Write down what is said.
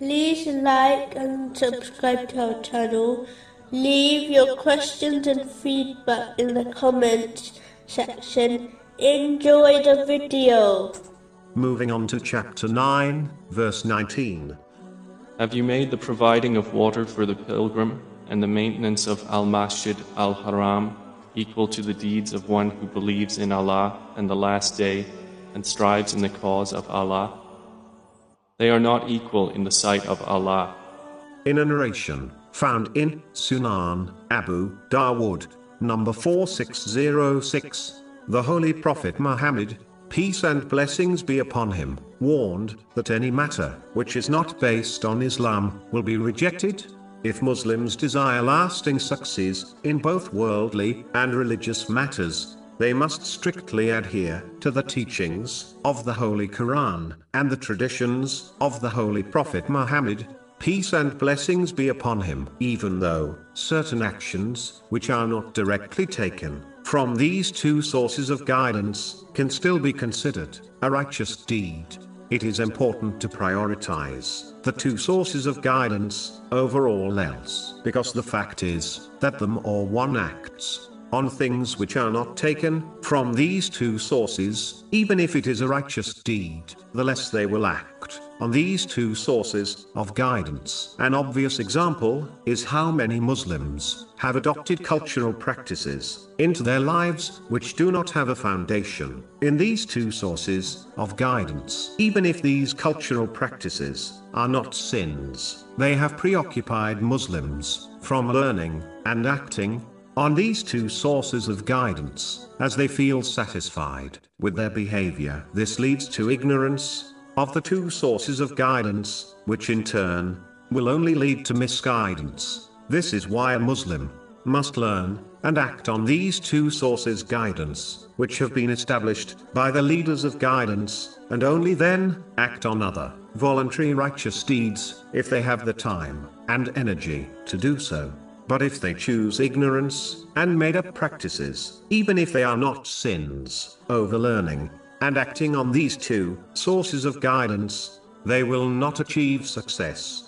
like and subscribe to our channel. Leave your questions and feedback in the comments section. Enjoy the video. Moving on to chapter 9, verse 19. Have you made the providing of water for the pilgrim and the maintenance of Al Masjid Al Haram equal to the deeds of one who believes in Allah and the Last Day and strives in the cause of Allah? They are not equal in the sight of Allah. In a narration found in Sunan Abu Dawood, number 4606, the Holy Prophet Muhammad, peace and blessings be upon him, warned that any matter which is not based on Islam will be rejected. If Muslims desire lasting success in both worldly and religious matters, they must strictly adhere to the teachings of the Holy Quran and the traditions of the Holy Prophet Muhammad. Peace and blessings be upon him, even though certain actions, which are not directly taken from these two sources of guidance, can still be considered a righteous deed. It is important to prioritize the two sources of guidance over all else, because the fact is that them or one acts on things which are not taken from these two sources, even if it is a righteous deed, the less they will act on these two sources of guidance. An obvious example is how many Muslims have adopted cultural practices into their lives which do not have a foundation in these two sources of guidance. Even if these cultural practices are not sins, they have preoccupied Muslims from learning and acting on these two sources of guidance, as they feel satisfied with their behavior. This leads to ignorance of the two sources of guidance, which in turn will only lead to misguidance. This is why a Muslim must learn and act on these two sources guidance, which have been established by the leaders of guidance, and only then act on other voluntary righteous deeds if they have the time and energy to do so. But if they choose ignorance, and made up practices, even if they are not sins, overlearning, and acting on these two sources of guidance, they will not achieve success.